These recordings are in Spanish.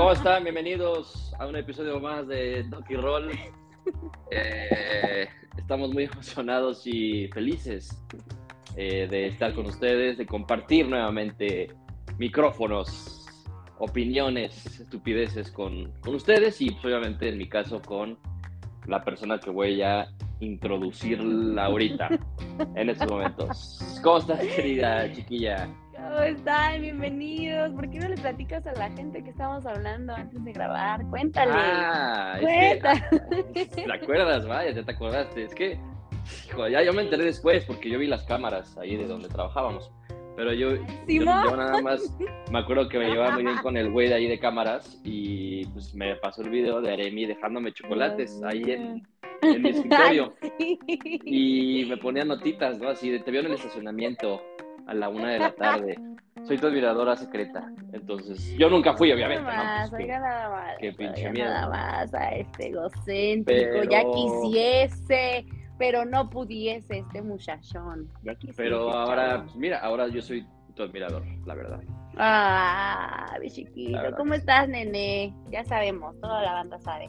¿Cómo están? Bienvenidos a un episodio más de Donkey Roll. Eh, estamos muy emocionados y felices eh, de estar con ustedes, de compartir nuevamente micrófonos, opiniones, estupideces con, con ustedes y pues, obviamente en mi caso con la persona que voy a introducirla ahorita, en estos momentos. ¿Cómo estás, querida chiquilla? ¿Cómo están? Bienvenidos. ¿Por qué no le platicas a la gente que estamos hablando antes de grabar? Cuéntale. Ah, Cuéntale. ¿Te acuerdas? Vaya, ya te acordaste. Es que, hijo, ya yo me enteré después porque yo vi las cámaras ahí de donde trabajábamos. Pero yo, yo, yo nada más me acuerdo que me llevaba muy bien con el güey de ahí de cámaras y pues me pasó el video de Aremi dejándome chocolates ahí en, en mi escritorio. Ay, sí. y me ponía notitas, ¿no? Así de te veo en el estacionamiento a la una de la tarde. Soy tu admiradora secreta. Entonces, yo nunca fui, obviamente, Nada ¿no? más, Pues, oiga nada más. qué pinche miedo. Nada más a este egocéntrico. Ya quisiese, pero no pudiese este muchachón. Ya quisiese. pero ahora, pues, mira, ahora yo soy tu admirador, la verdad. Ah, mi chiquito. ¿Cómo que estás, nene? Ya sabemos, toda la banda sabe.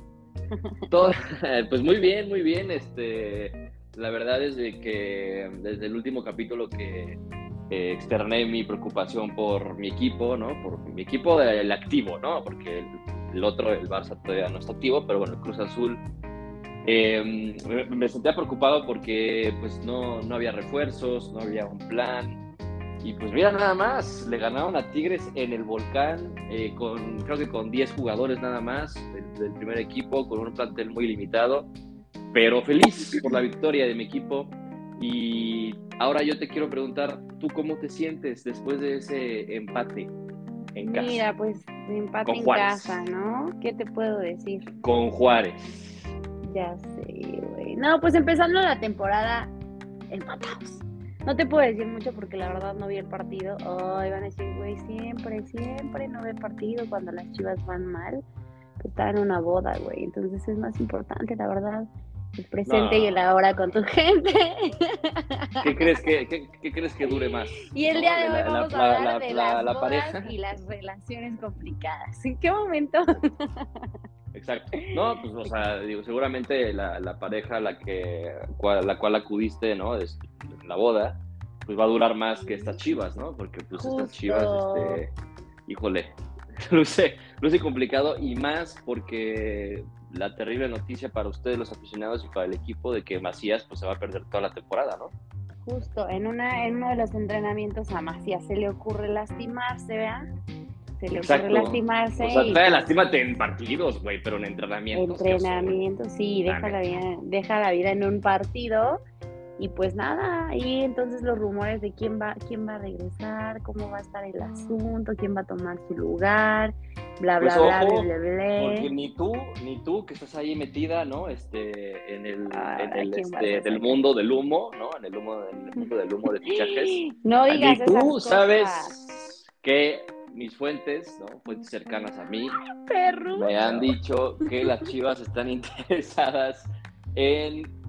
Todo, pues muy bien, muy bien. Este, la verdad es de que desde el último capítulo que eh, externé mi preocupación por mi equipo, ¿no? Por mi equipo del activo, ¿no? Porque el, el otro, el Barça todavía no está activo, pero bueno, el Cruz Azul. eh, me, me sentía preocupado porque pues no, no había refuerzos, no había un plan. Y pues mira nada más, le ganaron a Tigres en el volcán, eh, con, creo que con 10 jugadores nada más del, del primer equipo, con un plantel muy limitado, pero feliz por la victoria de mi equipo. Y ahora yo te quiero preguntar, ¿tú cómo te sientes después de ese empate en casa Mira, pues empate Con en casa, ¿no? ¿Qué te puedo decir? con Juárez? Ya sé, güey. No, pues empezando la temporada, empatados. No te puedo decir mucho porque la verdad no vi el partido. Ay, van a decir, güey, siempre, siempre no ve partido cuando las chivas van mal. Está en una boda, güey. Entonces es más importante, la verdad, el presente No. y el ahora con tu gente. ¿Qué crees que, qué, qué crees que dure más? Y el día de hoy La- vamos la- a hablar la- de la- las la bodas pareja. y las relaciones complicadas. ¿En qué momento? Exacto. No, pues, o sea, digo, seguramente la, pareja a la que cual- la cual acudiste, ¿no? Es la boda, pues va a durar más que estas chivas, ¿no? Porque pues estas chivas, este, híjole, luce, luce complicado y más porque la terrible noticia para ustedes los aficionados y para el equipo de que Macías pues se va a perder toda la temporada, ¿no? Justo, en, una, en uno de los entrenamientos a Macías se le ocurre lastimarse, ¿vea? Se le Exacto. ocurre lastimarse. O sea, y- trae, lastímate en partidos, güey, pero en entrenamientos. qué oso, güey. entrenamiento, sí, deja la, vida, deja la vida en un partido. Y pues nada, ahí entonces los rumores de quién va, quién va a regresar, cómo va a estar el asunto, quién va a tomar su lugar, bla, bla, Pues, bla, ojo, bla, bla, Porque bla. ni tú, ni tú que estás ahí metida, ¿no? Este, en el, Ah, en el, ¿quién vas a este, del mundo del humo, ¿no? En el humo, en el mundo del humo de fichajes. No digas Ni esas tú cosas, sabes que mis fuentes, ¿no? Fuentes cercanas a mí, perro. me han dicho que las chivas están interesadas en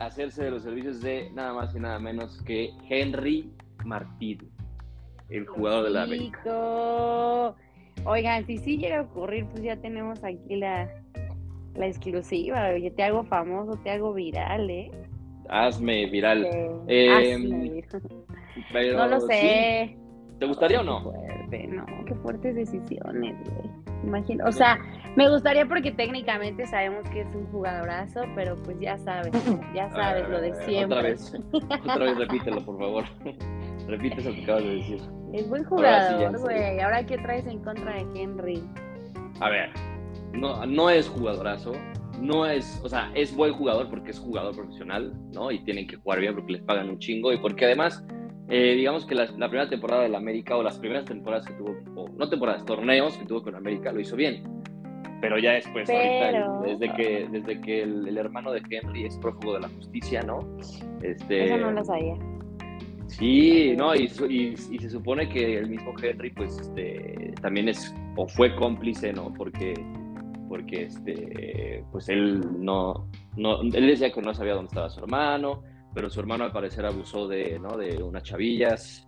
hacerse de los servicios de nada más y nada menos que Henry Martín, el jugador de la América. Oigan, si sí llega a ocurrir, pues ya tenemos aquí la, la exclusiva. Oye, te hago famoso, te hago viral, ¿eh? Hazme viral. Eh, hazme viral. Pero no lo sí, sé. ¿Te gustaría o Qué no? fuerte, no, qué fuertes decisiones, güey. Imagino, o sea, me gustaría porque técnicamente sabemos que es un jugadorazo, pero pues ya sabes, ya sabes lo de siempre. Otra vez, otra vez repítelo, por favor. Repite eso que acabas de decir. Es buen jugador, güey. Ahora qué traes en contra de Henry. A ver, no, no es jugadorazo, no es, o sea, es buen jugador porque es jugador profesional, ¿no? Y tienen que jugar bien porque les pagan un chingo y porque además, eh, digamos que la, la primera temporada del América o las primeras temporadas que tuvo, o no temporadas, torneos que tuvo con América lo hizo bien. Pero ya después, Pero- ahorita, desde que, desde que el, el hermano de Henry es prófugo de la justicia, ¿no? Este, Eso no lo sabía. Sí, no, y, y- y se supone que el mismo Henry, pues, este, también es, o fue cómplice, ¿no? Porque, porque, este, pues él no, no, él decía que no sabía dónde estaba su hermano, pero su hermano al parecer abusó de, ¿no? De unas chavillas,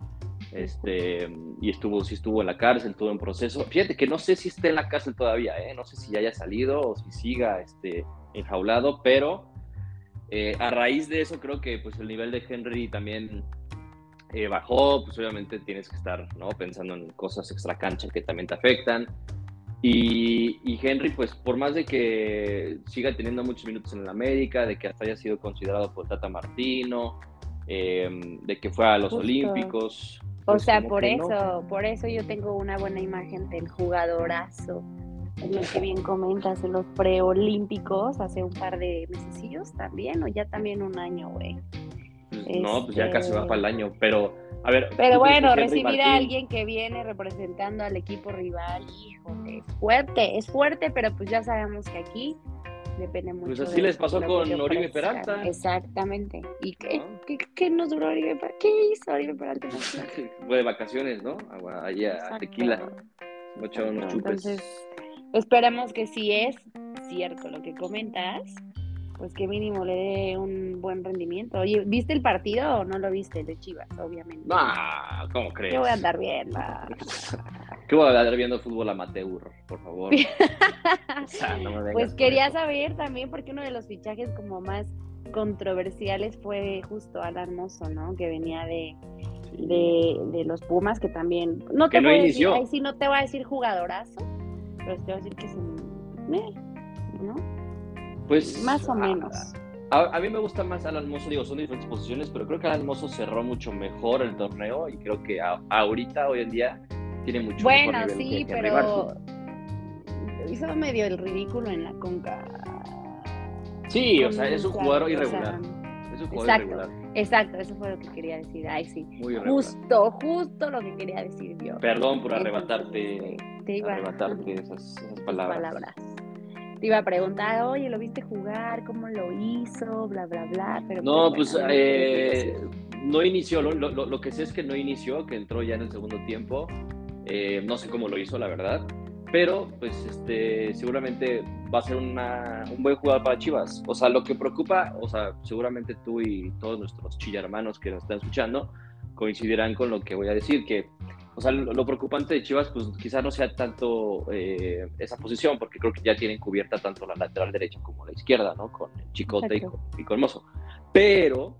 Este, y estuvo, sí estuvo en la cárcel, estuvo en proceso. Fíjate que no sé si esté en la cárcel todavía, ¿eh? no sé si ya haya salido o si siga este, enjaulado, pero eh, a raíz de eso creo que pues el nivel de Henry también eh, bajó, pues obviamente tienes que estar ¿no? pensando en cosas extra cancha que también te afectan. Y, Henry, pues por más de que siga teniendo muchos minutos en el América, de que hasta haya sido considerado por Tata Martino, em, de que fue a los Olímpicos. O pues, sea, por eso, por eso yo tengo una buena imagen del jugadorazo, lo que bien comentas, en los preolímpicos, hace un par de meses también, o ya también un año, güey. No, pues ya casi va para el año, pero a ver. Pero bueno, recibir a alguien que viene representando al equipo rival, híjole, es fuerte, es fuerte, pero pues ya sabemos que aquí depende mucho. Pues así les pasó con Oribe Peralta. Exactamente. ¿Y qué, qué, nos duró Oribe Peralta? ¿Qué hizo Oribe Peralta? Fue de vacaciones, ¿no? Allá a Tequila. Mucho unos chupes. Entonces, esperemos que sí es cierto lo que comentas pues que mínimo le dé un buen rendimiento. Oye, ¿viste el partido o no lo viste de Chivas, obviamente? No, ¿cómo crees? ¿Qué voy a andar viendo? ¿Qué voy a andar viendo fútbol amateur, por favor? pues quería saber también, porque uno de los fichajes como más controversiales fue justo Alan Hermoso, ¿no? Que venía de, de, los Pumas, que también... No te voy a decir, ahí sí no te voy a decir jugadorazo, pero te voy a decir que es un... ¿no? Pues. Más o menos. A, mí me gusta más Alan Mozo, digo, son diferentes posiciones, pero creo que Alan Mozo cerró mucho mejor el torneo y creo que ahorita, hoy en día, tiene mucho bueno, sí, pero hizo medio el ridículo en la conca. Sí, o sea, es un jugador irregular. es un jugador exacto, irregular. Exacto, eso fue lo que quería decir. Ay, sí. justo, justo lo que quería decir yo. Perdón por arrebatarte, arrebatarte esas, palabras te iba a preguntar, oye, ¿lo viste jugar? ¿Cómo lo hizo? Bla, bla, bla. Pero no, pues, eh, no inició, lo, lo, que sé es que no inició, que entró ya en el segundo tiempo. Eh, no sé cómo lo hizo, la verdad. Pero, pues, este, seguramente va a ser una, un buen jugador para Chivas. O sea, lo que preocupa, o sea, seguramente tú y todos nuestros chilla hermanos que nos están escuchando coincidirán con lo que voy a decir, que o sea, lo, preocupante de Chivas, pues quizás no sea tanto eh, esa posición, porque creo que ya tienen cubierta tanto la lateral derecha como la izquierda, ¿no? Con el Chicote y con, y con, Hermoso. Pero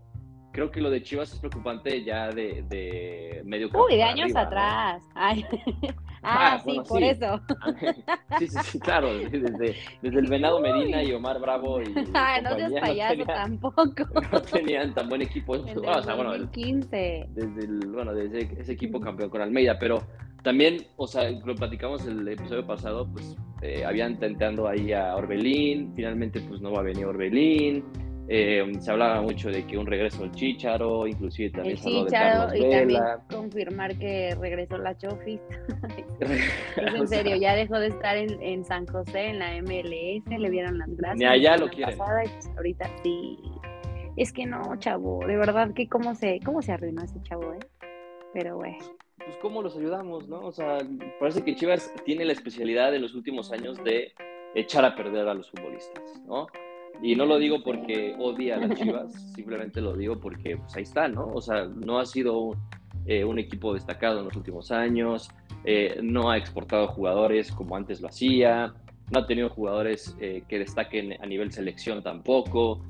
creo que lo de Chivas es preocupante ya de, de medio Uy, de años atrás. Ay. Ah, ah, sí, por eso. Sí, sí, sí, claro. Desde, desde el Venado Medina y Omar Bravo. Y ah, no seas payaso tampoco. No tenían tan buen equipo. Desde o sea, bueno, 2015. Desde, el, bueno, desde ese equipo campeón con Almeida. Pero también, o sea, lo platicamos el episodio pasado, pues eh, habían intentando ahí a Orbelín. Finalmente, pues no va a venir Orbelín. Eh, se hablaba mucho de que un regreso del Chicharo, inclusive también el se habló de Carlos y también confirmar que regresó la Chofis. es en serio, ya dejó de estar en, San José, en la MLS, le dieron las gracias. Ni allá lo quieren. Pues ahorita sí. Es que no, chavo, de verdad que cómo se, cómo se arruinó ese chavo, ¿eh? Pero bueno. Pues cómo los ayudamos, ¿no? O sea, parece que Chivas tiene la especialidad en los últimos años de echar a perder a los futbolistas, ¿no? Y no lo digo porque odia a las Chivas, simplemente lo digo porque pues, ahí está, ¿no? O sea, no ha sido eh, un equipo destacado en los últimos años, eh, no ha exportado jugadores como antes lo hacía, no ha tenido jugadores eh, que destaquen a nivel selección tampoco.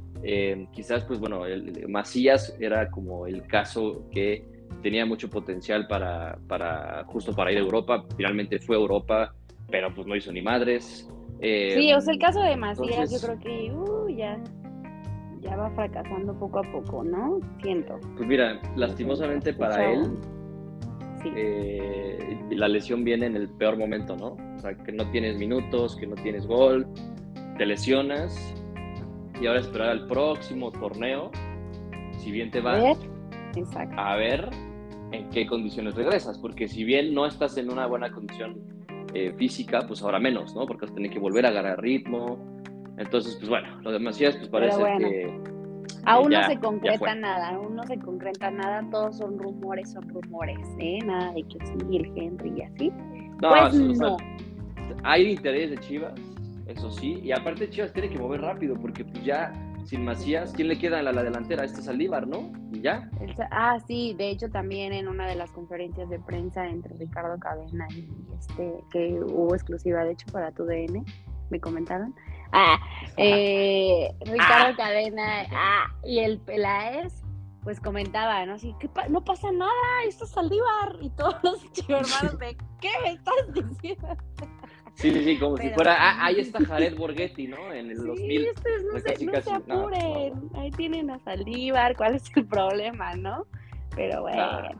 quizás, pues bueno, el, Macías era como el caso que tenía mucho potencial para, para justo para ir a Europa, finalmente fue a Europa, pero pues no hizo ni madres. Sí, o sea, el caso de Macías yo creo que uh, ya ya va fracasando poco a poco, ¿no? Siento. Pues mira, lastimosamente para él, eh, la lesión viene en el peor momento, ¿no? O sea, que no tienes minutos, que no tienes gol, te lesionas y ahora esperar al próximo torneo, si bien te va, a ver en qué condiciones regresas, porque si bien no estás en una buena condición eh, física, pues ahora menos, ¿no? Porque tener que volver a agarrar ritmo, entonces, pues bueno, lo demás pues parece que... Aún no se concreta nada, aún no se concreta nada, todos son rumores, son rumores, ¿eh? Nada de que sí, el Henry y así. No, pues no. hay interés de Chivas, eso sí, y aparte Chivas tiene que mover rápido porque pues ya sin Macías, ¿quién le queda en la, la delantera? Este Saldívar, ¿no? Y ya. El ah, sí, de hecho también en una de las conferencias de prensa entre Ricardo Cadena y este, que hubo exclusiva de hecho para tu DN, me comentaron. Ah, eh, Ricardo Cadena ah, y el Peláez, pues comentaba, ¿no? Así, ¿qué pa- no pasa nada, esto es Saldívar. Y todos los hermanos de, ¿qué me estás diciendo? Sí, sí, sí, como si fuera, ah, ahí está Jared Borghetti, ¿no? En el Sí, 2000. ustedes no, se, casi, no casi, se no, apuren, ahí tienen a Saldívar, ¿cuál es el problema, no? Pero bueno. Ah.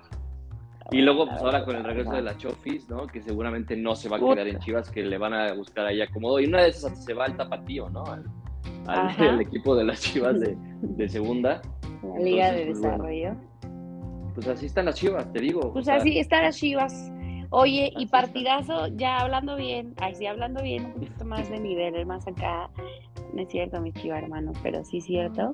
Y luego, pues ahora con el regreso de la Chofis, ¿no? Que seguramente no se va a quedar en Chivas, que le van a buscar ahí acomodo. Y una de esas se va al tapatío, ¿no? Al, al- Ajá. al equipo de las Chivas de, de segunda. La Liga de pues, bueno. Desarrollo. Pues así están las Chivas, te digo. o Pues sea, así están las Chivas. Oye, y partidazo, ya hablando bien, ay, sí, hablando bien, un poquito más de nivel, más acá. No es cierto, mi chiva hermano, pero sí es cierto.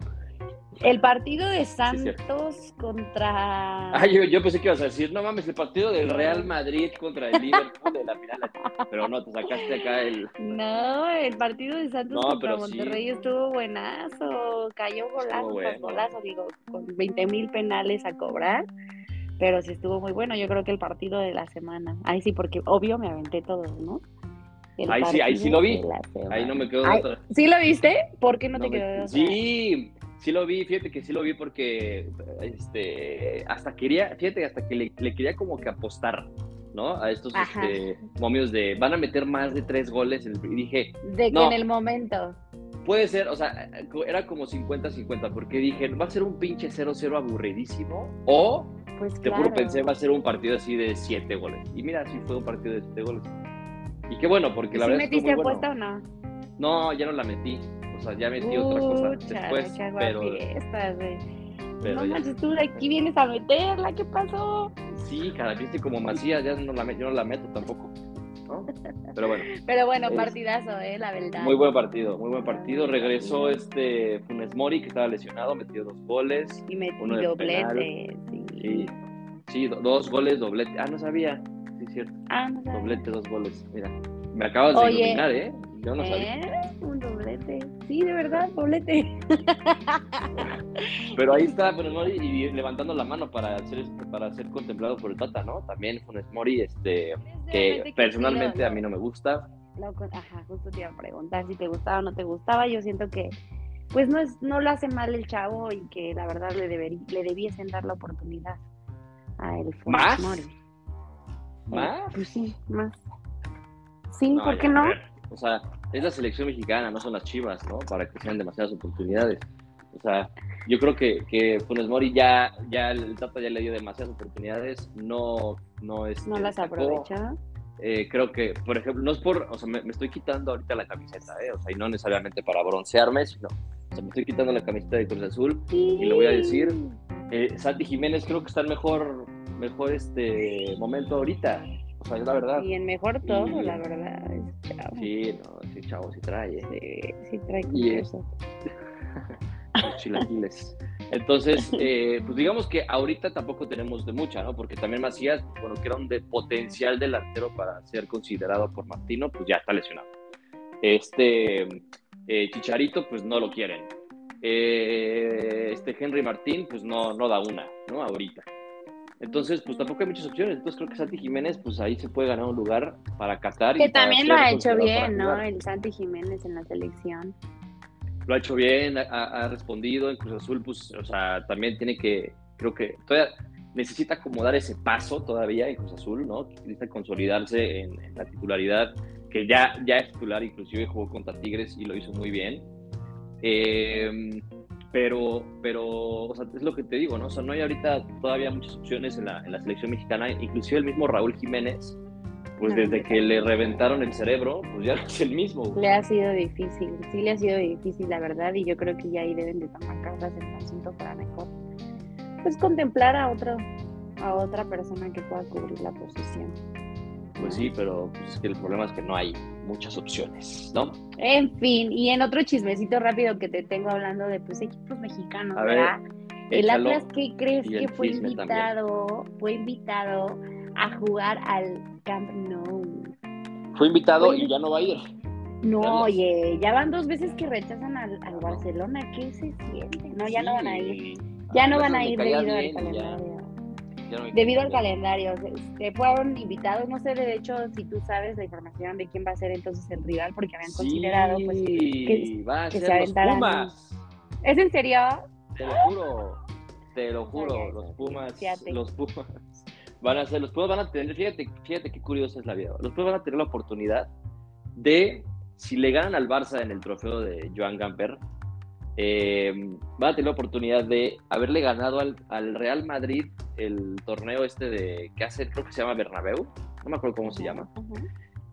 El partido de. Santos contra. Ah, yo, yo pensé que ibas a decir, no mames, el partido del Real Madrid contra el Liverpool de la final. Pero no, te sacaste acá el. No, el partido de Santos No, contra sí. Monterrey estuvo buenazo. Cayó golazo, bueno. tras golazo, digo, con 20 mil penales a cobrar. Pero sí estuvo muy bueno. Yo creo que el partido de la semana. Ahí sí, porque obvio me aventé todos, ¿no? El Ahí sí, ahí sí lo vi. Ahí no me quedo de Ay, otra. ¿Sí lo viste? ¿Por qué no, No te me- quedó de otra? Sí, sí lo vi, fíjate que sí lo vi porque este hasta quería, fíjate, hasta que le, le quería como que apostar, ¿no? A estos este, momios de van a meter más de tres goles en el- y dije, De que No. en el momento. puede ser, o sea, era como 50-50 porque dije, va a ser un pinche 0-0 aburridísimo o Pues te claro. juro pensé va a ser un partido así de siete goles. Y mira, sí fue un partido de siete goles. Y qué bueno, porque la ¿Sí verdad metiste muy bueno. apuesta o no? No, ya no la metí. O sea, ya metí otra cosa después, pero, aguafiestas, güey. pero no ya- manches, tú de aquí vienes a meterla, ¿qué pasó? Sí, cada viste como Macías, ya no la, yo no la meto tampoco. ¿no? Pero bueno, Pero bueno, partidazo, eh, la verdad. muy buen partido, muy buen partido. Regresó este Funes Mori, que estaba lesionado, metió dos goles. Y metí uno de doblete, sí. Sí, sí, do- dos goles, doblete. Ah, no sabía. Sí, cierto. Ah, no sabía. Doblete, dos goles. Mira, me acabas de iluminar, ¿eh? Yo no sabía. ¿Eh? Un doblete. Sí, de verdad, doblete. Pero ahí está Funes Mori y levantando la mano para ser, para ser contemplado por el Tata, ¿no? También Funes Mori, este, que personalmente a mí no me gusta. ajá, justo te iba a preguntar si te gustaba o no te gustaba. Yo siento que, pues no es, no lo hace mal el chavo y que la verdad le deberí, le debiesen dar la oportunidad a Funes ¿Más? Mori. ¿Más? Pues sí, más. Sí, No, ¿por qué no? O sea, es la selección mexicana, no son las chivas, ¿no? Para que sean demasiadas oportunidades. O sea, yo creo que, que Funes Mori ya, ya el Tata ya le dio demasiadas oportunidades, no, no es. No las aprovecha. Eh, creo que, por ejemplo, no es por, o sea, me, me estoy quitando ahorita la camiseta, ¿eh? O sea, y no necesariamente para broncearme, sino, o sea, me estoy quitando la camiseta de Cruz Azul. Y lo voy a decir. Eh, Santi Jiménez creo que está en mejor, mejor este momento ahorita. O sea, es la verdad. Y en mejor todo, Y- la verdad. es chavo. Sí, no, sí, chavo, sí trae. ¿eh? Sí, sí trae Y- cosas. los chilaquiles. Entonces, eh, pues digamos que ahorita tampoco tenemos de mucha, ¿no? Porque también Macías, bueno, que era un de potencial delantero para ser considerado por Martino, pues ya está lesionado. Este eh, Chicharito, pues no lo quieren. Eh, este Henry Martín, pues no, no da una, ¿no? Ahorita. Entonces, pues tampoco hay muchas opciones. Entonces creo que Santi Jiménez, pues ahí se puede ganar un lugar para Qatar. y Que para también lo ha hecho bien, ¿no? El Santi Jiménez en la selección. lo ha hecho bien, ha, ha respondido en Cruz Azul, pues, o sea, también tiene que, creo que todavía necesita acomodar ese paso todavía en Cruz Azul, ¿no? Necesita consolidarse en, en la titularidad, que ya, ya es titular, inclusive jugó contra Tigres y lo hizo muy bien. Eh, pero, pero, o sea, es lo que te digo, ¿no? O sea, no hay ahorita todavía muchas opciones en la, en la selección mexicana, inclusive el mismo Raúl Jiménez, pues No, desde que le reventaron el cerebro, pues ya no es el mismo. güey. Le ha sido difícil, sí le ha sido difícil, la verdad, y yo creo que ya ahí deben de tomar cartas en el asunto para mejor. Pues contemplar a otro, a otra persona que pueda cubrir la posición. Pues sí, pero pues es que el problema es que no hay muchas opciones, ¿no? En fin, y en otro chismecito rápido que te tengo hablando de pues equipos mexicanos, A ver, ¿verdad? El. Atlas, ¿qué crees que fue invitado? Fue invitado a jugar al Camp Nou. Fue invitado Fue y ya no va a ir. No, oye, ya van dos veces que rechazan al, al Barcelona. ¿Qué se siente? No, ya no van a ir. Ya no van a ir debido al calendario. Debido al calendario. Se fueron invitados. No sé, de hecho, si tú sabes la información de quién va a ser entonces el rival, porque habían considerado pues, que, va a ser se aventaran. Los Pumas. ¿Es en serio? Te lo juro. Te lo juro. Los Pumas. Los Pumas. Van a ser, los Pumas van a tener, fíjate, fíjate qué curiosa es la vida. Los Pumas van a tener la oportunidad de si le ganan al Barça en el trofeo de Joan Gamper, eh, va a tener la oportunidad de haberle ganado al, Real Madrid el torneo este de que hace, creo que se llama Bernabéu, no me acuerdo cómo se llama,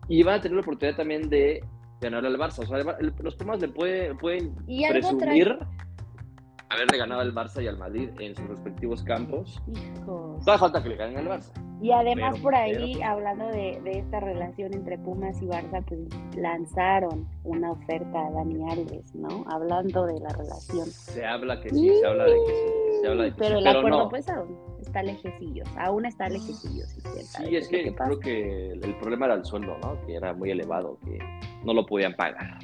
y va a tener la oportunidad también de ganarle al Barça. O sea, los Pumas le pueden presumir haberle ganado al Barça y al Madrid en sus respectivos campos. Toda falta que le ganen al Barça. Y además por ahí, hablando de, esta relación entre Pumas y Barça, pues lanzaron una oferta a Dani Alves, ¿no? Hablando de la relación. Se habla que sí, se habla de que sí. Se habla de que pero el acuerdo pues aún está lejecillo, aún está lejecillo. Sí, es que creo que el problema era el sueldo, ¿no? Que era muy elevado, que no lo podían pagar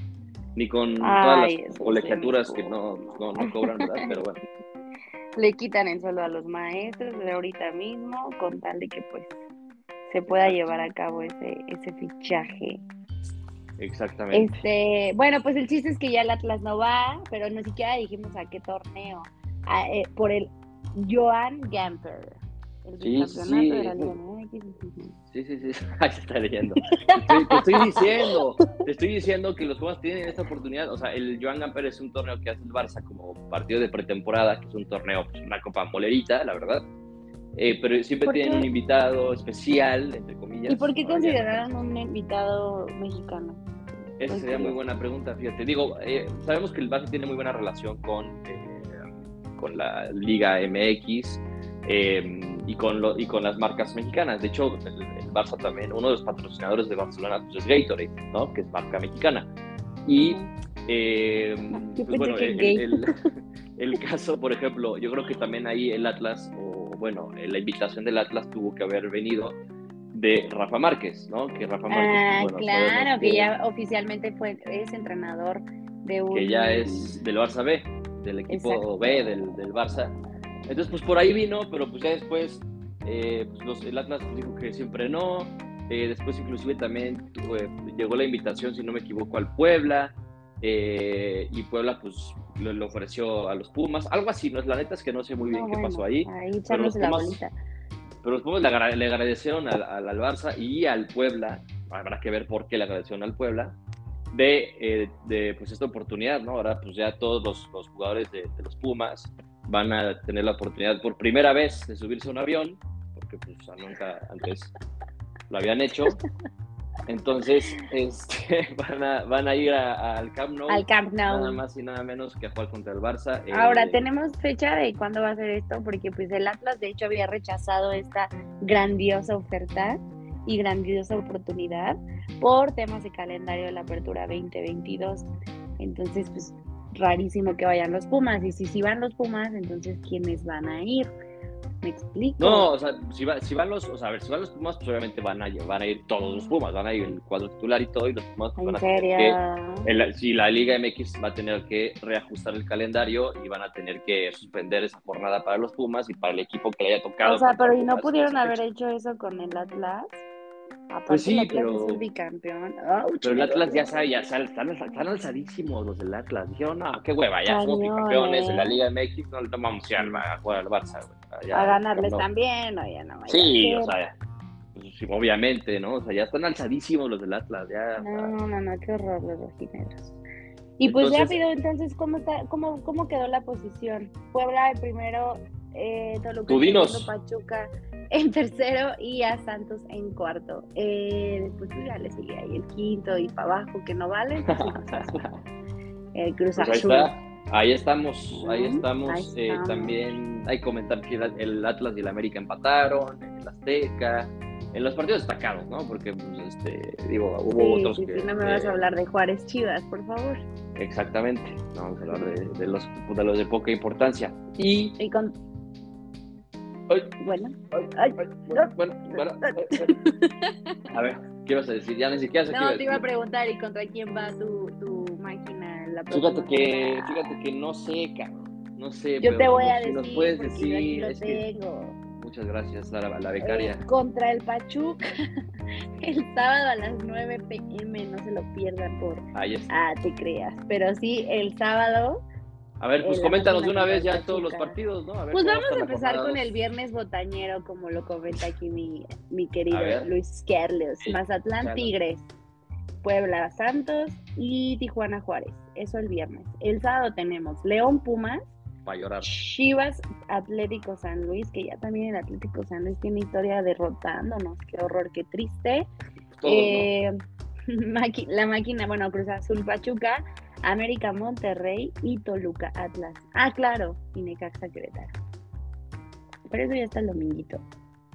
ni con todas las colegiaturas que no, no, no cobran, ¿verdad? Pero bueno. Le quitan el sueldo a los maestros de ahorita mismo, con tal de que pues se pueda llevar a cabo ese, ese fichaje. Exactamente. Este, bueno, pues el chiste es que ya el Atlas no va, pero ni siquiera dijimos a qué torneo. Eh, por el Joan Gamper. El sí, sí, de la Liga Sí, sí, sí. Ahí se está leyendo. Te estoy, diciendo, te estoy diciendo que los Pumas tienen esta oportunidad. O sea, el Joan Gamper es un torneo que hace el Barça como partido de pretemporada, que es un torneo, pues una copa molerita, la verdad. Eh, pero siempre tienen un invitado especial, entre comillas. ¿Y por qué consideraron un invitado mexicano? Esa sería muy buena pregunta, fíjate. Digo, eh, sabemos que el Barça tiene muy buena relación con, eh, con la Liga MX. Eh, y con, lo, y con las marcas mexicanas. De hecho, el, Barça también, uno de los patrocinadores de Barcelona pues, es Gatorade, ¿no? que es marca mexicana. Y eh, pues, bueno, el, el, caso, por ejemplo, yo creo que también ahí el Atlas, o bueno, la invitación del Atlas tuvo que haber venido de Rafa Márquez, ¿no? Que Rafa Márquez, ah, claro, que, ya oficialmente fue, es entrenador de un... Que ya es del Barça B, del equipo B del, del Barça entonces, pues por ahí vino, pero pues ya después eh, pues, el Atlas dijo que siempre no. Eh, después inclusive también llegó la invitación, si no me equivoco, al Puebla. Eh, y Puebla pues le, ofreció a los Pumas. Algo así, ¿no? La neta es que no sé muy bien qué pasó ahí. Ahí pero los, Pumas, la pero los Pumas le, agradecieron al, al, Barça y al Puebla. Habrá que ver por qué le agradecieron al Puebla. De, de pues esta oportunidad, ¿no? Ahora pues ya todos los, los jugadores de, de los Pumas van a tener la oportunidad por primera vez de subirse a un avión, porque pues nunca antes lo habían hecho. Entonces, este, van, a, van a ir al Camp Nou. Al Camp Nou. Nada más y nada menos que a jugar contra el Barça. Ahora, eh, ¿tenemos fecha de cuándo va a ser esto? Porque pues el Atlas, de hecho, había rechazado esta grandiosa oferta y grandiosa oportunidad por temas de calendario de la apertura 2022. Entonces, pues rarísimo que vayan los Pumas. Y si, si van los Pumas, entonces ¿quiénes van a ir? ¿Me explico? No, o sea, si, si van los, o sea, a ver, si van los Pumas, pues obviamente van a, van a ir todos los Pumas, van a ir el cuadro titular y todo, y los Pumas pues, van a tener que, si la Liga MX va a tener que reajustar el calendario y van a tener que suspender esa jornada para los Pumas y para el equipo que le haya tocado. O sea, pero ¿y no pudieron haber hecho eso con el Atlas? Pues sí, pero. Es bicampeón. pero el Atlas ya sabe, ya están, están, alzadísimos los del Atlas. Dijeron, no, qué hueva, ya somos bicampeones en la Liga MX, no, no vamos a, a jugar al Barça, a ganarles también, o ya no. Sí, o sea, pues, obviamente, ¿no? O sea, ya están alzadísimos los del Atlas, ya. No, no, no, qué horror los rojinegros. Y pues rápido, entonces, ¿cómo, está, cómo, ¿cómo quedó la posición? Puebla el primero, eh, Toluca, Pachuca en tercero y a Santos en cuarto. Eh, después pues, ya le sigue ahí el quinto y para abajo que no vale. Pues, el Cruz pues ahí, estamos, ahí estamos. Eh, también hay que comentar que el Atlas y el América empataron, el Azteca, en los partidos destacados, ¿no? Porque, pues, este, digo, hubo otros que... no me vas a hablar de Juárez Chivas, por favor. Exactamente, no vamos a hablar de, los, de los de poca importancia. Y, y con bueno. bueno, bueno, A ver. ¿Qué ibas a decir? Ya ni siquiera sé qué No, te iba a preguntar, ¿y contra quién va tu, tu máquina la Fíjate que, fíjate que no sé, cabrón. No sé. Yo te voy a si decir, nos puedes porque yo aquí decir. lo es que- tengo. muchas gracias, la, la becaria. Eh, contra el Pachuca, el sábado a las 9 pm, no se lo pierdan por... Ahí está. Ah, te creas. Pero sí, el sábado A ver, pues eh, coméntanos de una vez ya todos los partidos, ¿no? A ver Pues vamos a empezar con el viernes botañero, como lo comenta aquí mi, mi querido. Luis. Sí, Mazatlán. Tigres, Puebla Santos y Tijuana Juárez. Eso el viernes. El sábado tenemos León Pumas, Para llorar. Chivas Atlético San Luis, que ya también el Atlético San Luis tiene historia derrotándonos. Qué horror, qué triste. Eh, la máquina, bueno, Cruz Azul Pachuca, América Monterrey y Toluca Atlas. Ah, claro, y Necaxa Querétaro. Pero eso ya está el dominguito.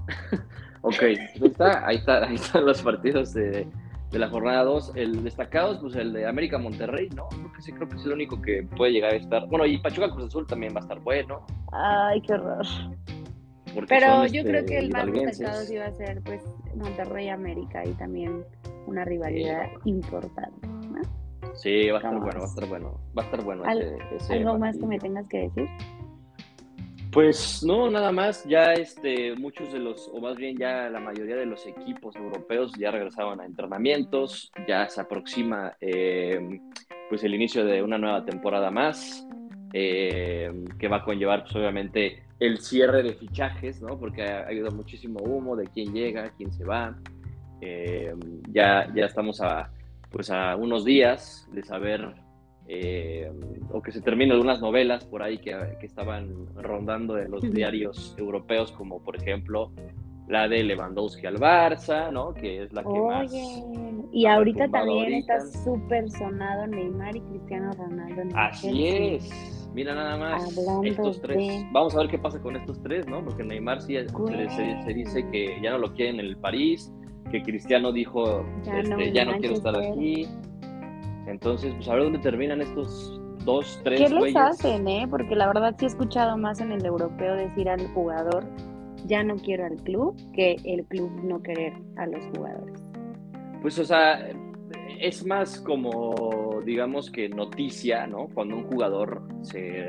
Ok, pues ahí está, ahí está, ahí están los partidos de, de la jornada 2. El destacados, pues el de América Monterrey, ¿no? Creo que sí, creo que es el único que puede llegar a estar. Bueno, y Pachuca Cruz Azul también va a estar bueno. Ay, qué horror. porque Pero yo este, creo que el más destacado sí va a ser pues Monterrey América y también una rivalidad importante. ¿no? Sí, va a estar ¿Cómo bueno, va a estar bueno. Va a estar bueno Al- ese, ese ¿Algo más que me tengas que decir? Pues no, nada más. Ya este, muchos de los, o más bien ya la mayoría de los equipos europeos ya regresaban a entrenamientos. Ya se aproxima eh, pues el inicio de una nueva temporada más, eh, que va a conllevar pues obviamente el cierre de fichajes, ¿no? Porque ha, ha habido muchísimo humo de quién llega, quién se va. Eh, ya, ya estamos a, pues a unos días de saber eh, o que se terminen algunas novelas por ahí que, que estaban rondando en los diarios europeos, como por ejemplo la de Lewandowski al Barça, ¿no? Que es la que más... Oye, y ha ahorita también ahorita. está súper sonado Neymar y Cristiano Ronaldo. en Así es. Mira nada más Hablando estos tres. de- Vamos a ver qué pasa con estos tres, ¿no? Porque Neymar sí se, Güey. se- se dice que ya no lo quieren en el París, que Cristiano dijo Ya este, no, ya no quiero estar aquí. Entonces, pues a ver dónde terminan estos dos, tres ¿Qué les hacen, eh? Porque la verdad sí he escuchado más en el europeo decir al jugador, ya no quiero al club, que el club no querer a los jugadores. Pues, o sea, es más como, digamos que noticia, ¿no? Cuando un jugador se,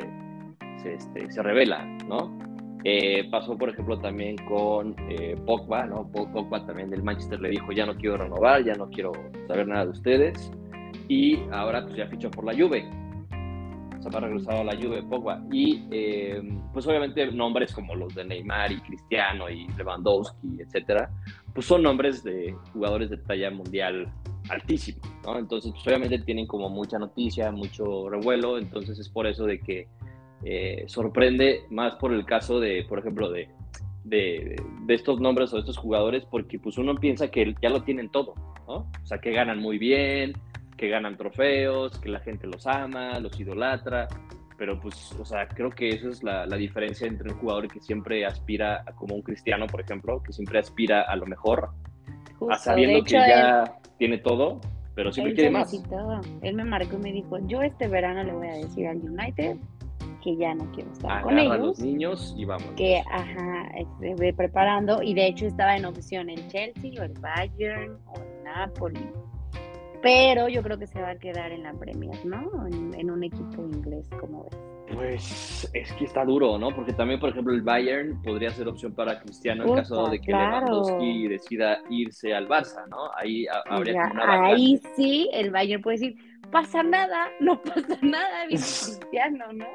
se, este, se revela, ¿no? Eh, pasó, por ejemplo, también con eh, Pogba, ¿no? Pogba también del Manchester le dijo, ya no quiero renovar, ya no quiero saber nada de ustedes. Y ahora pues ya fichó por la Juve. Se va regresado a la Juve Pogba. Y eh, pues obviamente nombres como los de Neymar y Cristiano y Lewandowski, etcétera, pues son nombres de jugadores de talla mundial altísimo, ¿no? Entonces, pues obviamente tienen como mucha noticia, mucho revuelo, entonces es por eso de que eh, sorprende más por el caso de, por ejemplo, de, de, de estos nombres o de estos jugadores, porque pues uno piensa que ya lo tienen todo, ¿no? O sea, que ganan muy bien, que ganan trofeos, que la gente los ama, los idolatra, pero pues, o sea, creo que esa es la, la diferencia entre un jugador que siempre aspira, a- como un cristiano, por ejemplo, que siempre aspira a lo mejor, Justo, a sabiendo de que hecho, ya tiene todo, pero él, siempre él quiere más. Él me marcó y me dijo, yo este verano le voy a decir al United que ya no quiero estar con Agarra a ellos. los niños y vamos. que ajá, se ve preparando y de hecho estaba en opción el Chelsea o el Bayern o el Napoli. Pero yo creo que se va a quedar en la Premier, ¿no? En, en un equipo inglés, como ves. Pues es que está duro, ¿no? Porque también, por ejemplo, el Bayern podría ser opción para Cristiano en caso de que claro. Lewandowski decida irse al Barça, ¿no? Ahí ha- habría Ya, como una ahí sí, el Bayern puede decir, pasa nada, no pasa nada, Cristiano, ¿no?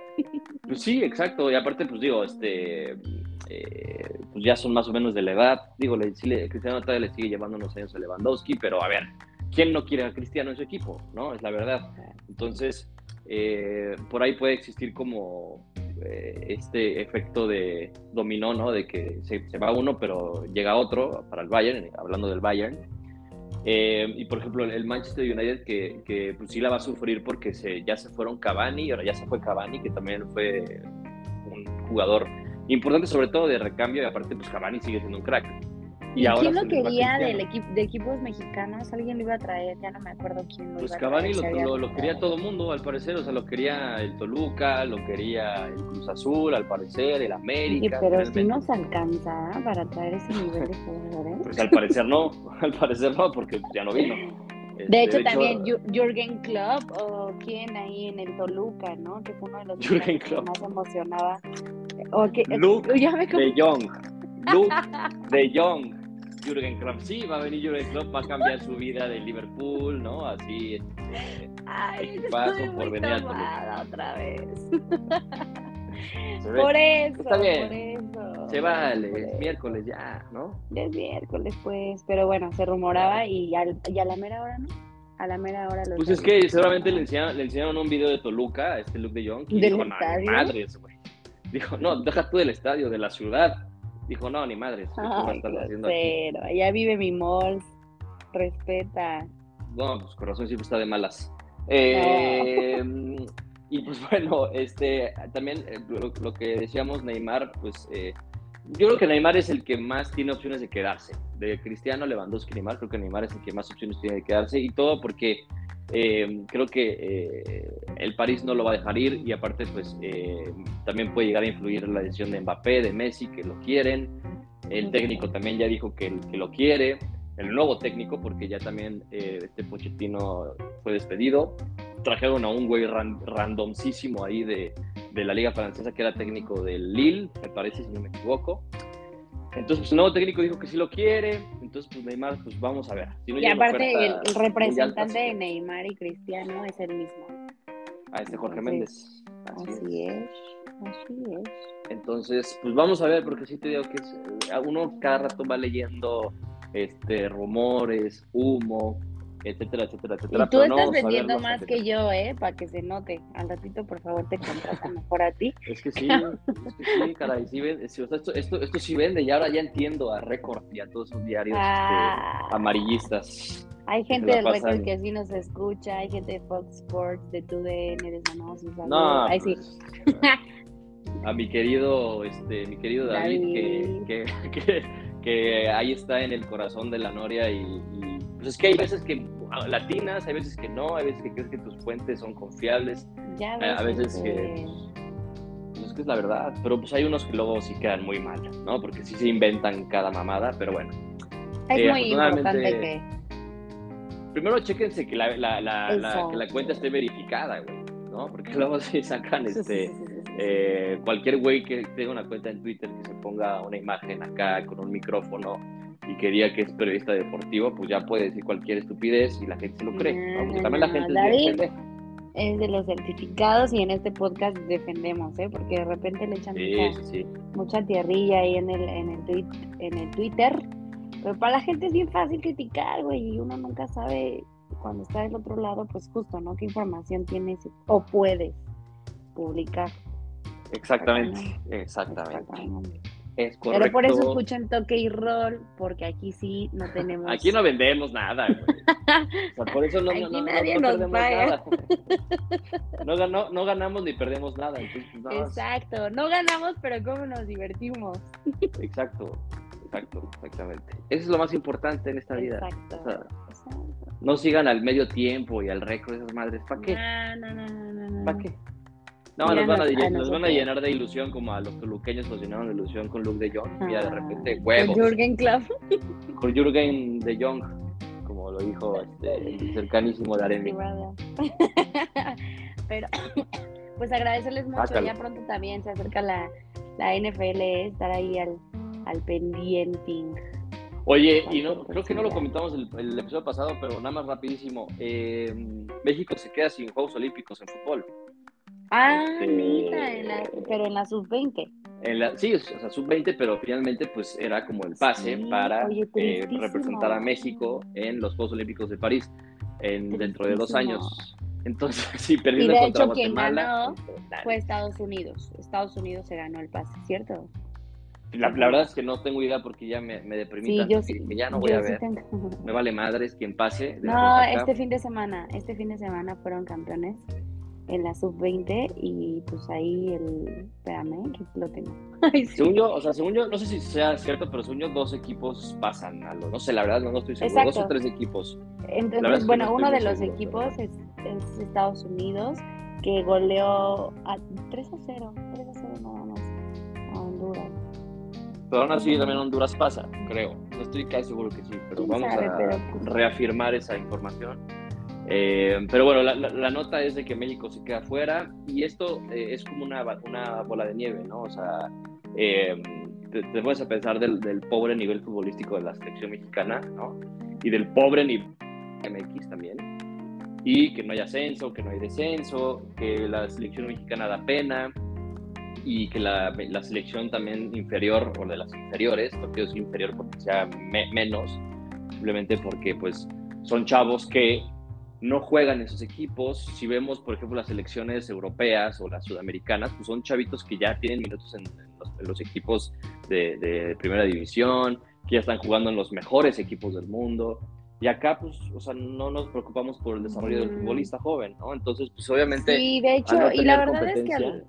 Pues sí, exacto. Y aparte, pues digo, este, eh, pues ya son más o menos de la edad. Digo, le, Cristiano todavía le sigue llevando unos años a Lewandowski, pero a ver, ¿quién no quiere a Cristiano en su equipo? ¿No? Es la verdad. Entonces, eh, por ahí puede existir como eh, este efecto de dominó, ¿no? De que se va uno, pero llega otro para el Bayern, hablando del Bayern. Eh, y por ejemplo, el Manchester United que, pues sí la va a sufrir porque se, ya se fueron Cavani ahora ya se fue Cavani, que también fue un jugador importante, sobre todo de recambio, y aparte, pues Cavani sigue siendo un crack. ¿Y, quién lo quería del equipo de equipos mexicanos? Alguien lo iba a traer, ya no me acuerdo quién lo pues iba Cavani a traer. Pues Cavani lo, quería todo el mundo, al parecer, o sea, lo quería el Toluca, lo quería el Cruz Azul, al parecer, el América. Sí, pero si nos alcanza para traer ese nivel de jugadores. Pues al parecer no, al parecer no, porque ya no vino. Este, de hecho, también Jürgen Klopp o quién ahí en el Toluca, ¿no? Que fue uno de los que más emocionaba. O que, Luke de Jong. Luke de Jong. Jürgen Klopp. Sí, va a venir Jürgen Klopp, va a cambiar su vida de Liverpool, ¿no? Así, este, Ay, paso por venir al Toluca. otra vez. Por eso, Está bien. por eso. Se vale, es miércoles ya, ¿no? es miércoles, pues. Pero bueno, se rumoraba y, a la mera hora, ¿no? A la mera hora Pues es que seguramente le enseñaron, le enseñaron un video de Toluca, este look de Young, y ¿Del dijo, no, madres, güey. Dijo, no, deja tú del estadio, de la ciudad. Dijo, no, ni madres. Ay, pero allá vive mi mall. Respeta. No, pues corazón siempre está de malas. Eh, y pues bueno, este, también eh, lo, que decíamos, Neymar, pues eh, yo creo que Neymar es el que más tiene opciones de quedarse. De Cristiano, Lewandowski, Neymar, creo que Neymar es el que más opciones tiene de quedarse. Y todo porque eh, creo que el París no lo va a dejar ir y aparte pues también puede llegar a influir la decisión de Mbappé, de Messi, que lo quieren. El técnico también ya dijo que, que lo quiere. El nuevo técnico, porque ya también este Pochettino fue despedido trajeron a un güey randomísimo ahí de, de, la Liga Francesa que era técnico del Lille, me parece, si no me equivoco. Entonces, pues, el nuevo técnico dijo que sí lo quiere. Entonces, pues Neymar, pues vamos a ver. y aparte, el, representante de Neymar y Cristiano es el mismo. Ah, este Jorge Méndez. Así, es. Así es. Entonces, pues vamos a ver, porque sí te digo que es, eh, uno cada rato va leyendo este rumores, humo, etcétera, etcétera, etcétera. Y tú estás vendiendo más que yo, ¿eh? Para que se note. Al ratito, por favor, te contrata mejor a ti. Es que sí, es que sí, caray, sí vende. esto, esto, esto, sí vende y ahora ya entiendo a Record y a todos sus diarios este, ah. amarillistas. Hay gente del Record que sí nos escucha, hay gente de Fox Sports, de TUDN, de Sanosis. No, Ahí sí. Pues, a mi querido, este, mi querido David, Que, que, que, ahí está en el corazón de la Noria y pues es que hay veces que latinas, hay veces que no, hay veces que crees que tus fuentes son confiables, ya a veces que... Pues, es que es la verdad, pero pues hay unos que luego sí quedan muy mal, ¿no? Porque sí se inventan cada mamada, pero bueno. Es eh, muy importante que... Primero chequense que la, la, la, que la cuenta esté verificada, güey, ¿no? Porque luego se sacan este... Eh, cualquier güey que tenga una cuenta en Twitter que se ponga una imagen acá con un micrófono y que diga que es periodista deportivo, pues ya puede decir cualquier estupidez y la gente se lo cree. ¿no? también la gente David es de los certificados y en este podcast defendemos, ¿eh? porque de repente le echan mucha, tierrilla ahí en el, en, el tweet, en el Twitter. Pero para la gente es bien fácil criticar, güey, y uno nunca sabe cuando está del otro lado, pues justo, ¿no? ¿Qué información tienes o puedes publicar? Exactamente, exactamente. Es correcto. Pero por eso escuchan toque y rol, porque aquí sí no tenemos. Aquí no vendemos nada, O sea, por eso no, aquí no, nadie nos nada. No, no, ganamos ni perdemos nada. Pues, exacto, no ganamos, pero cómo nos divertimos. Exacto, exacto, exactamente. Eso es lo más importante en esta vida. Exacto. No sigan al medio tiempo y al récord esas madres. ¿Para qué? No, no, no, no, ¿Para qué? No, nos van, a, nos van a llenar de ilusión como a los toluqueños nos llenaron de ilusión con Luke de Jong. y de ah, repente, huevos. Con Jürgen Klopp. Con Jürgen de Jong, como lo dijo este, el cercanísimo de Aremi. Pero, pues agradecerles mucho. Ya pronto también se acerca la, la NFL, estar ahí al, al pendiente. Oye, y no, creo que no lo comentamos el, el episodio pasado, pero nada más rapidísimo. Eh, México se queda sin Juegos Olímpicos en fútbol. Ah, este, pero en la sub-20. sí, o sea, sub-20, pero finalmente pues era como el pase para eh, representar a México en los Juegos Olímpicos de París en, dentro de dos años. Entonces, sí, perdiendo y de contra hecho, quien ganó fue Estados Unidos. Estados Unidos se ganó el pase, ¿cierto? La, verdad es que no tengo idea porque ya me, me deprimí sí, yo sí, ya no voy a ver. Me vale madres quien pase. No, este fin de semana, este fin de semana fueron campeones en la sub-20 y pues ahí el, espérame, que lo tengo. Según yo, o sea, según yo, no sé si sea cierto, pero según yo dos equipos pasan a lo, no sé, la verdad no, estoy seguro, dos o tres equipos. Entonces, bueno, uno de los equipos es, Estados Unidos que goleó a 3 a 0, 3 a 0 nada más a Honduras. Pero aún así también Honduras pasa, creo. No estoy casi seguro que sí, pero vamos a reafirmar esa información. Eh, pero bueno, la, nota es de que México se queda fuera y esto eh, es como una, una, bola de nieve, ¿no? O sea, eh, te, puedes a pensar del, pobre nivel futbolístico de la selección mexicana, ¿no? Y del pobre nivel MX también. Y que no hay ascenso, que no hay descenso, que la selección mexicana da pena y que la, la selección también inferior o de las inferiores, quiero decir inferior porque sea menos, simplemente porque pues son chavos que no juegan en sus equipos. Si vemos, por ejemplo, las selecciones europeas o las sudamericanas, pues son chavitos que ya tienen minutos en, los, equipos de, primera división, que ya están jugando en los mejores equipos del mundo. Y acá, pues, o sea, no nos preocupamos por el desarrollo del futbolista joven, ¿no? Entonces, pues, obviamente. Sí, de hecho, y la verdad es que al,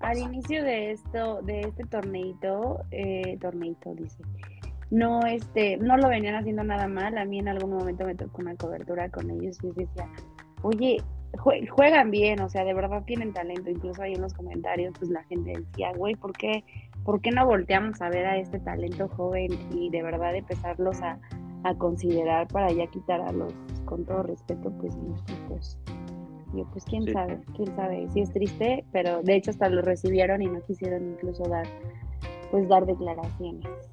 al, inicio de esto, de este torneito, eh, torneito, dice, no este no lo venían haciendo nada mal. A mí en algún momento me tocó una cobertura con ellos y decía oye juegan bien o sea de verdad tienen talento incluso ahí en los comentarios pues la gente decía güey por qué por qué no volteamos a ver a este talento joven y de verdad empezarlos a, a considerar para ya quitar a los con todo respeto pues pues yo pues quién sabe quién sabe sí es triste pero de hecho hasta lo recibieron y no quisieron incluso dar pues dar declaraciones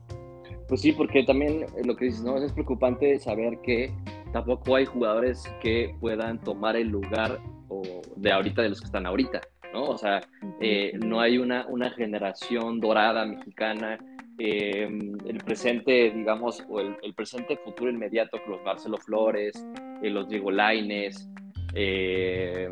pues sí, porque también eh, lo que dices, ¿no? Es preocupante saber que tampoco hay jugadores que puedan tomar el lugar o de ahorita de los que están ahorita, ¿no? O sea, eh, no hay una, una generación dorada mexicana. Em, el presente, digamos, o el, presente futuro inmediato, los Marcelo Flores, eh, los Diego Laines,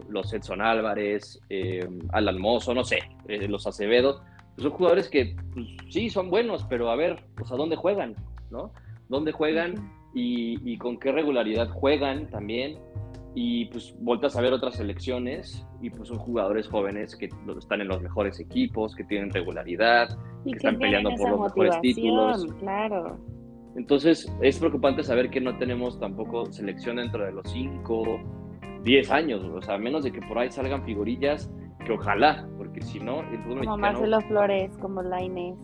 los Edson Álvarez, em, Alan Mozo, no sé, los Acevedo, son jugadores que pues, sí son buenos, pero a ver, pues a dónde juegan, ¿no? ¿Dónde juegan y, con qué regularidad juegan también? Y pues vueltas a ver otras selecciones y pues son jugadores jóvenes que están en los mejores equipos, que tienen regularidad, que, están peleando por los mejores títulos. Claro. Entonces es preocupante saber que no tenemos tampoco selección dentro de los 5, 10 años, o sea, a menos de que por ahí salgan figurillas que ojalá, porque si no, el fútbol como Marcelo Flores, como la Inés,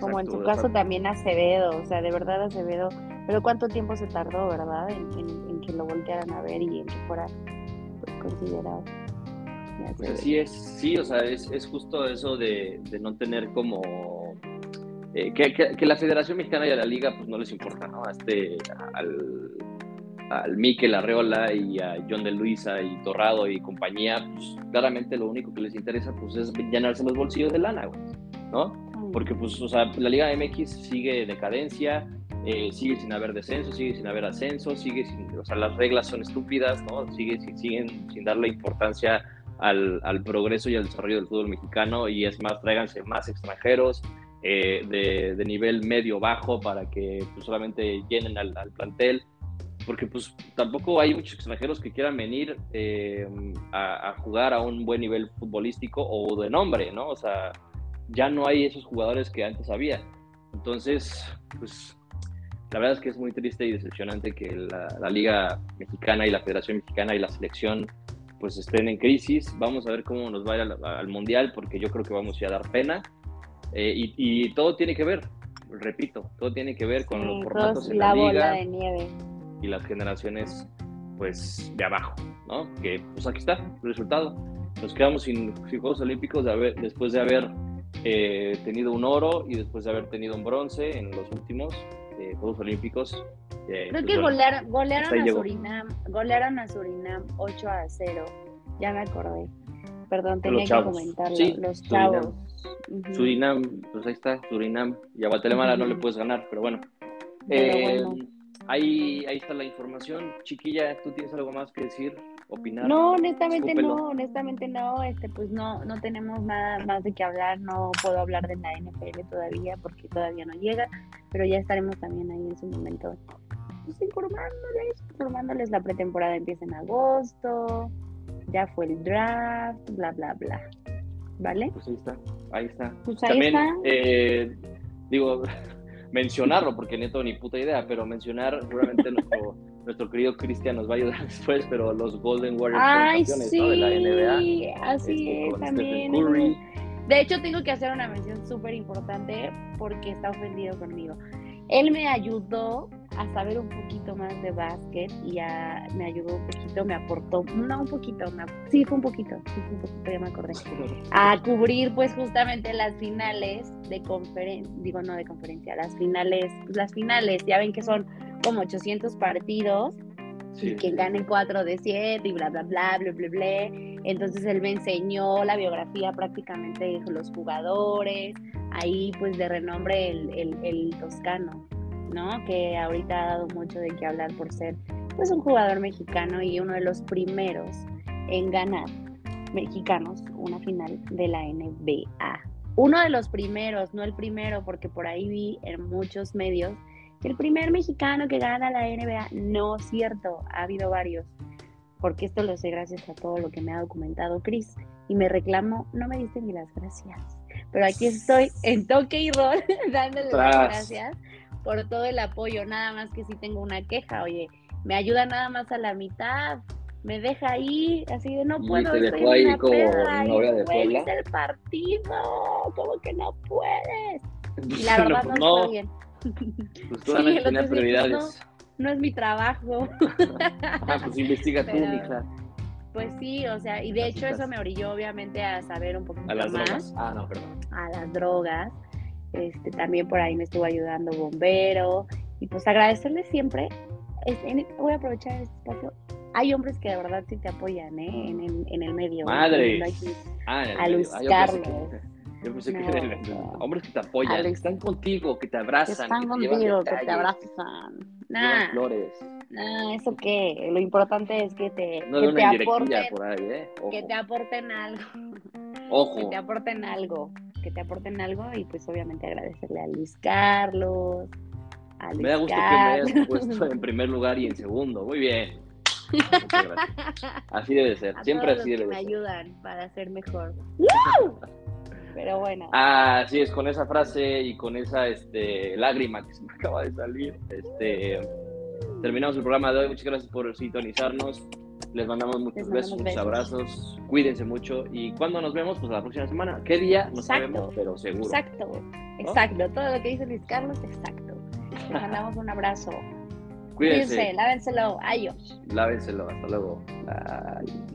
como en su caso también Acevedo, o sea, de verdad Acevedo, pero cuánto tiempo se tardó, ¿verdad? En, que lo voltearan a ver y en que fuera pues, considerado. Pues así es, sí, o sea, es, es justo eso de, de no tener como... Eh, que, que, la Federación Mexicana y a la Liga pues no les importa, ¿no? A este, al, al Mikel Arreola y a John de Luisa y Torrado y compañía, pues claramente lo único que les interesa pues es llenarse los bolsillos de lana, ¿no? Mm. Porque pues, o sea, la Liga MX sigue decadencia, eh, sigue sin haber descenso, sigue sin haber ascenso, sigue sin, o sea, las reglas son estúpidas, ¿no? Sigue, siguen sin darle importancia al, al, progreso y al desarrollo del fútbol mexicano y es más, tráiganse más extranjeros eh, de, de, nivel medio bajo para que pues, solamente llenen al, al plantel porque pues tampoco hay muchos extranjeros que quieran venir eh, a, jugar a un buen nivel futbolístico o de nombre, ¿no? O sea, ya no hay esos jugadores que antes había. Entonces, pues la verdad es que es muy triste y decepcionante que la, Liga Mexicana y la Federación Mexicana y la selección pues estén en crisis. Vamos a ver cómo nos va a ir al, Mundial porque yo creo que vamos a, ir a dar pena. Eh, y, todo tiene que ver, repito, todo tiene que ver con los formatos en la, la liga. de nieve y las generaciones pues de abajo, ¿no? Que pues aquí está el resultado. Nos quedamos sin, Juegos Olímpicos de haber, después de haber eh, tenido un oro y después de haber tenido un bronce en los últimos eh, Juegos Olímpicos. Eh, Creo pues, que golearon, a Surinam, golearon a Surinam 8 a 0. Ya me acordé. Perdón, tenía que comentarlo. los chavos. Surinam, pues ahí está, Surinam. Y a Guatemala no le puedes ganar, pero bueno. bueno Ahí, ahí está la información. Chiquilla, ¿tú tienes algo más que decir? Opinar. No, honestamente no, honestamente no, este pues no, no tenemos nada más de qué hablar, no puedo hablar de la NFL todavía porque todavía no llega, pero ya estaremos también ahí en su momento pues, informándoles, informándoles, la pretemporada empieza en agosto, ya fue el draft, bla, bla, bla. ¿Vale? Pues ahí está, ahí está. Pues ahí También, está. eh, digo, mencionarlo, porque tengo ni puta idea, pero mencionar, seguramente nuestro, nuestro querido Cristian nos va a ayudar después, pero los Golden Warriors Ay, sí, ¿no? de la NBA. así este, es también. Curry. De hecho, tengo que hacer una mención súper importante porque está ofendido conmigo. Él me ayudó a saber un poquito más de básquet y a- me ayudó un poquito, me aportó, no un poquito, me- sí fue un poquito, sí fue un poquito, ya me acordé, a cubrir pues justamente las finales de conferencia, digo no de conferencia, las finales, pues, las finales, ya ven que son como 800 partidos y Sí, quien gane 4 de 7 y bla, bla, bla, bla, bla, bla. Entonces él me enseñó la biografía prácticamente de los jugadores, ahí pues de renombre el, el, el toscano, ¿no? Que ahorita ha dado mucho de qué hablar por ser pues un jugador mexicano y uno de los primeros en ganar mexicanos una final de la NBA. Uno de los primeros, no el primero, porque por ahí vi en muchos medios que el primer mexicano que gana la NBA, no es cierto, ha habido varios, porque esto lo sé gracias a todo lo que me ha documentado Chris, y me reclamo, no me diste ni las gracias, pero aquí estoy en toque y rol dándole las gracias por todo el apoyo, nada más que si tengo una queja, oye, me ayuda nada más a la mitad, me deja ahí, así de no Y puedo, te estoy dejó ahí una como peda, y, novia de Puebla. el partido, como que no puedes. Y la No, verdad no, no, estoy bien. pues Sí, claramente el tenía prioridades. No es mi trabajo. Ah, pues investiga tú, Pero- mija. Pues sí, o sea, y de hecho eso me orilló obviamente a saber un poquito A las más drogas. Ah, no, perdón. a las drogas. Este, también por ahí me estuvo ayudando Bombero. Y pues agradecerle siempre. Es- en- voy a aprovechar este espacio. Hay hombres que de verdad sí te apoyan, ¿eh? En, el- en el medio. Madre. No que- Ah, A. Luis Ah, yo pensé que- Carlos. Yo pensé que No, eran los no. hombres que te apoyan, que están contigo, que te Que abrazan, están que te llevan contigo, que te abrazan. Nah, flores. nah, eso qué. Lo importante es que te, No que te aporten, ahí, ¿eh? Que te aporten algo. que Ojo. te aporten algo, que te aporten algo y pues obviamente agradecerle a Luis Carlos, a Luis Me da gusto que me hayas puesto en primer lugar y en segundo. Muy bien. Así debe ser. a Siempre todos así los que debe me ser. ayudan para ser mejor. ¡Woo! Pero bueno, Así es, con esa frase y con esa este, lágrima que se me acaba de salir, este, terminamos el programa de hoy. Muchas gracias por sintonizarnos. Les mandamos muchos Les besos, muchos abrazos. Cuídense mucho. ¿Y cuándo nos vemos? Pues la próxima semana. ¿Qué día? No Exacto. sabemos, pero seguro. exacto, exacto, todo lo que dice Luis Carlos, exacto. Les mandamos un abrazo. Cuídense. Cuídense, lávenselo, adiós. Lávenselo. Hasta luego. Bye.